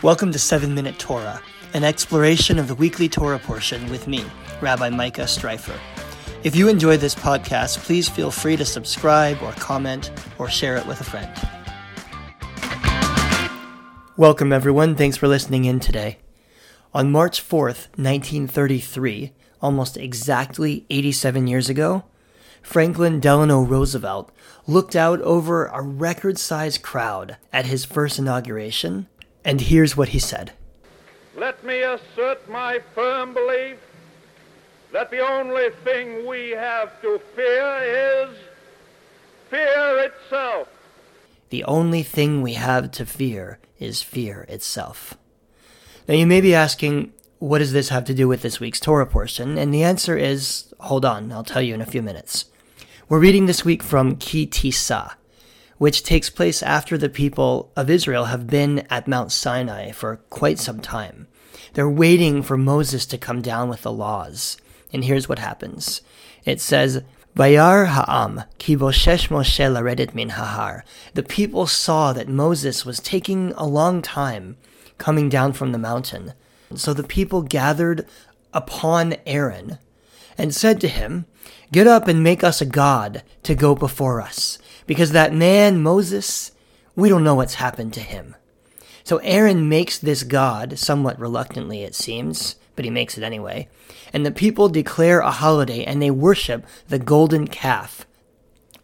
Welcome to 7 Minute Torah, an exploration of the weekly Torah portion with me, Rabbi Micah Streifer. If you enjoy this podcast, please feel free to subscribe or comment or share it with a friend. Welcome, everyone. Thanks for listening in today. On March 4th, 1933, almost exactly 87 years ago, Franklin Delano Roosevelt looked out over a record sized crowd at his first inauguration, and here's what he said Let me assert my firm belief that the only thing we have to fear is fear itself. The only thing we have to fear is fear itself. Now, you may be asking, what does this have to do with this week's Torah portion? And the answer is, hold on, I'll tell you in a few minutes. We're reading this week from Ki Tisa, which takes place after the people of Israel have been at Mount Sinai for quite some time. They're waiting for Moses to come down with the laws. And here's what happens. It says, Vayar ha'am ki boshesh Moshe laredet min hahar. The people saw that Moses was taking a long time coming down from the mountain. So the people gathered upon Aaron and said to him, Get up and make us a god to go before us, because that man, Moses, we don't know what's happened to him. So Aaron makes this god, somewhat reluctantly it seems, but he makes it anyway, and the people declare a holiday and they worship the golden calf.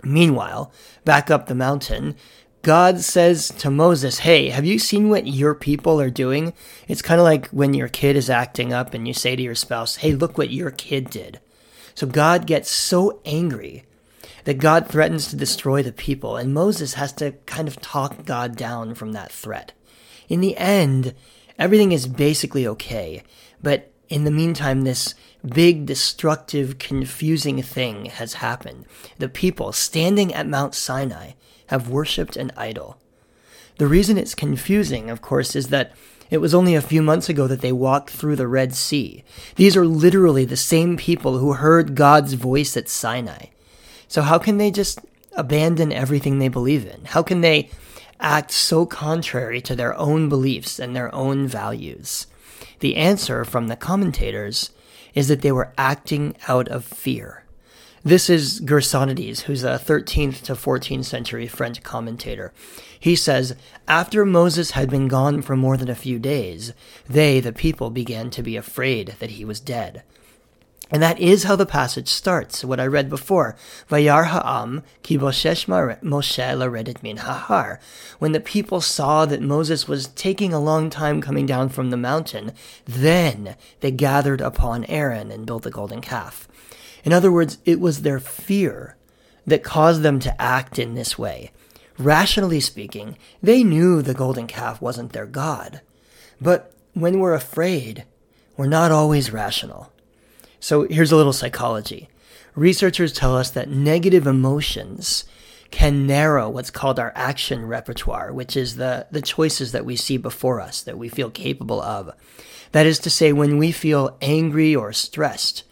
Meanwhile, back up the mountain, God says to Moses, Hey, have you seen what your people are doing? It's kind of like when your kid is acting up and you say to your spouse, Hey, look what your kid did. So God gets so angry that God threatens to destroy the people, and Moses has to kind of talk God down from that threat. In the end, everything is basically okay, but in the meantime, this big, destructive, confusing thing has happened. The people standing at Mount Sinai have worshipped an idol. The reason it's confusing, of course, is that it was only a few months ago that they walked through the Red Sea. These are literally the same people who heard God's voice at Sinai. So, how can they just abandon everything they believe in? How can they act so contrary to their own beliefs and their own values? The answer from the commentators is that they were acting out of fear. This is Gersonides, who's a 13th to 14th century French commentator. He says, After Moses had been gone for more than a few days, they, the people, began to be afraid that he was dead. And that is how the passage starts, what I read before. Vayar ha'am ki Moshe laredet min hahar. When the people saw that Moses was taking a long time coming down from the mountain, then they gathered upon Aaron and built the golden calf. In other words, it was their fear that caused them to act in this way. Rationally speaking, they knew the golden calf wasn't their God. But when we're afraid, we're not always rational. So here's a little psychology. Researchers tell us that negative emotions can narrow what's called our action repertoire, which is the, the choices that we see before us, that we feel capable of. That is to say, when we feel angry or stressed,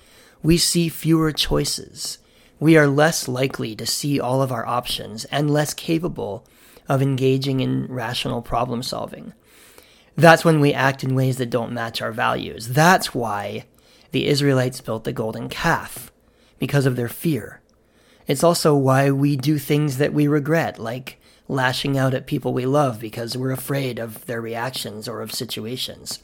we see fewer choices. We are less likely to see all of our options and less capable of engaging in rational problem solving. That's when we act in ways that don't match our values. That's why the Israelites built the golden calf, because of their fear. It's also why we do things that we regret, like lashing out at people we love because we're afraid of their reactions or of situations,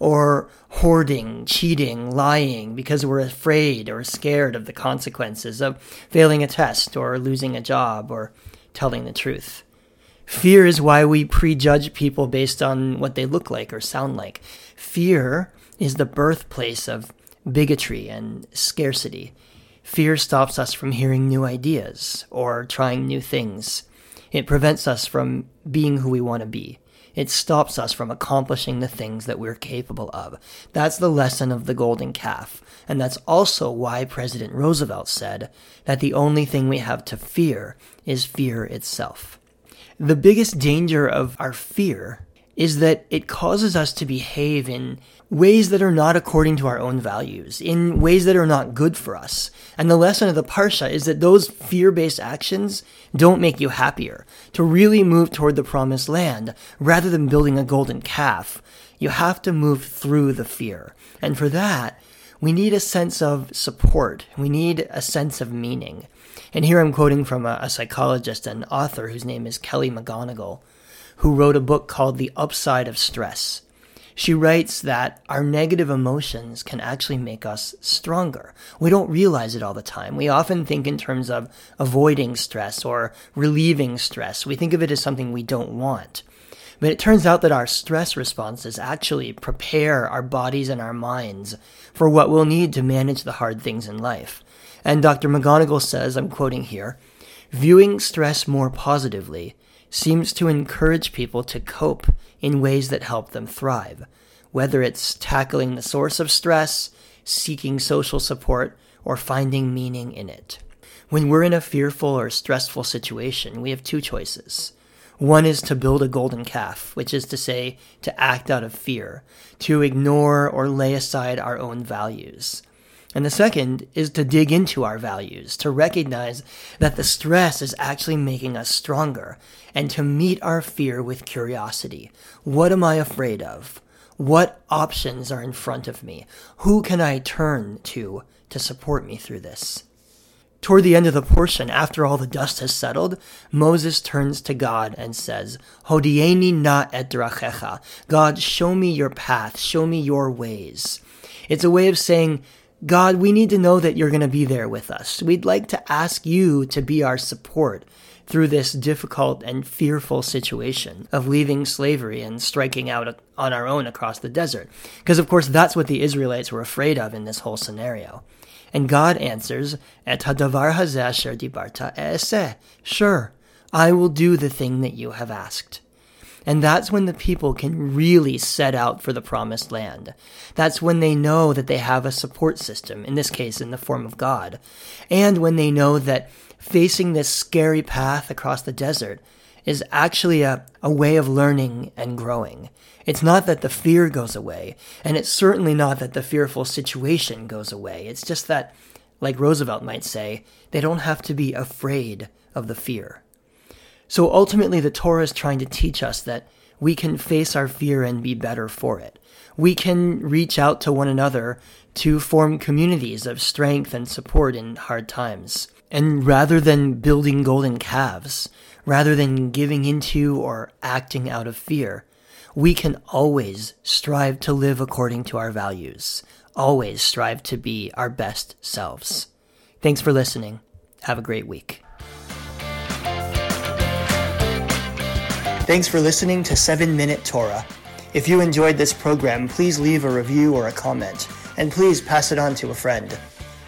or hoarding, cheating, lying because we're afraid or scared of the consequences of failing a test or losing a job or telling the truth. Fear is why we prejudge people based on what they look like or sound like. Fear is the birthplace of bigotry and scarcity. Fear stops us from hearing new ideas or trying new things. It prevents us from being who we want to be. It stops us from accomplishing the things that we're capable of. That's the lesson of the golden calf. And that's also why President Roosevelt said that the only thing we have to fear is fear itself. The biggest danger of our fear is that it causes us to behave in ways that are not according to our own values, in ways that are not good for us. And the lesson of the Parsha is that those fear based actions don't make you happier. To really move toward the promised land, rather than building a golden calf, you have to move through the fear. And for that, we need a sense of support. We need a sense of meaning. And here I'm quoting from a, a psychologist and author whose name is Kelly McGonigal, who wrote a book called The Upside of Stress. She writes that our negative emotions can actually make us stronger. We don't realize it all the time. We often think in terms of avoiding stress or relieving stress. We think of it as something we don't want. But it turns out that our stress responses actually prepare our bodies and our minds for what we'll need to manage the hard things in life. And Dr. McGonigal says, I'm quoting here, viewing stress more positively seems to encourage people to cope in ways that help them thrive, whether it's tackling the source of stress, seeking social support, or finding meaning in it. When we're in a fearful or stressful situation, we have two choices. One is to build a golden calf, which is to say, to act out of fear, to ignore or lay aside our own values. And the second is to dig into our values, to recognize that the stress is actually making us stronger, and to meet our fear with curiosity. What am I afraid of? What options are in front of me? Who can I turn to to support me through this? Toward the end of the portion, after all the dust has settled, Moses turns to God and says, Hodieni na et drachecha. God, show me your path, show me your ways. It's a way of saying, God, we need to know that you're going to be there with us. We'd like to ask you to be our support through this difficult and fearful situation of leaving slavery and striking out on our own across the desert. Because, of course, that's what the Israelites were afraid of in this whole scenario. And God answers, Et hadavar hazeh dibarta e'eseh. Sure, I will do the thing that you have asked. And that's when the people can really set out for the promised land. That's when they know that they have a support system, in this case, in the form of God. And when they know that facing this scary path across the desert is actually a, a way of learning and growing. It's not that the fear goes away, and it's certainly not that the fearful situation goes away. It's just that, like Roosevelt might say, they don't have to be afraid of the fear. So ultimately, the Torah is trying to teach us that we can face our fear and be better for it. We can reach out to one another to form communities of strength and support in hard times. And rather than building golden calves, rather than giving into or acting out of fear, we can always strive to live according to our values, always strive to be our best selves. Thanks for listening. Have a great week. Thanks for listening to 7 Minute Torah. If you enjoyed this program, please leave a review or a comment, and please pass it on to a friend.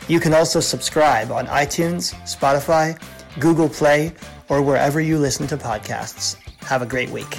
You can also subscribe on iTunes, Spotify, Google Play, or wherever you listen to podcasts. Have a great week.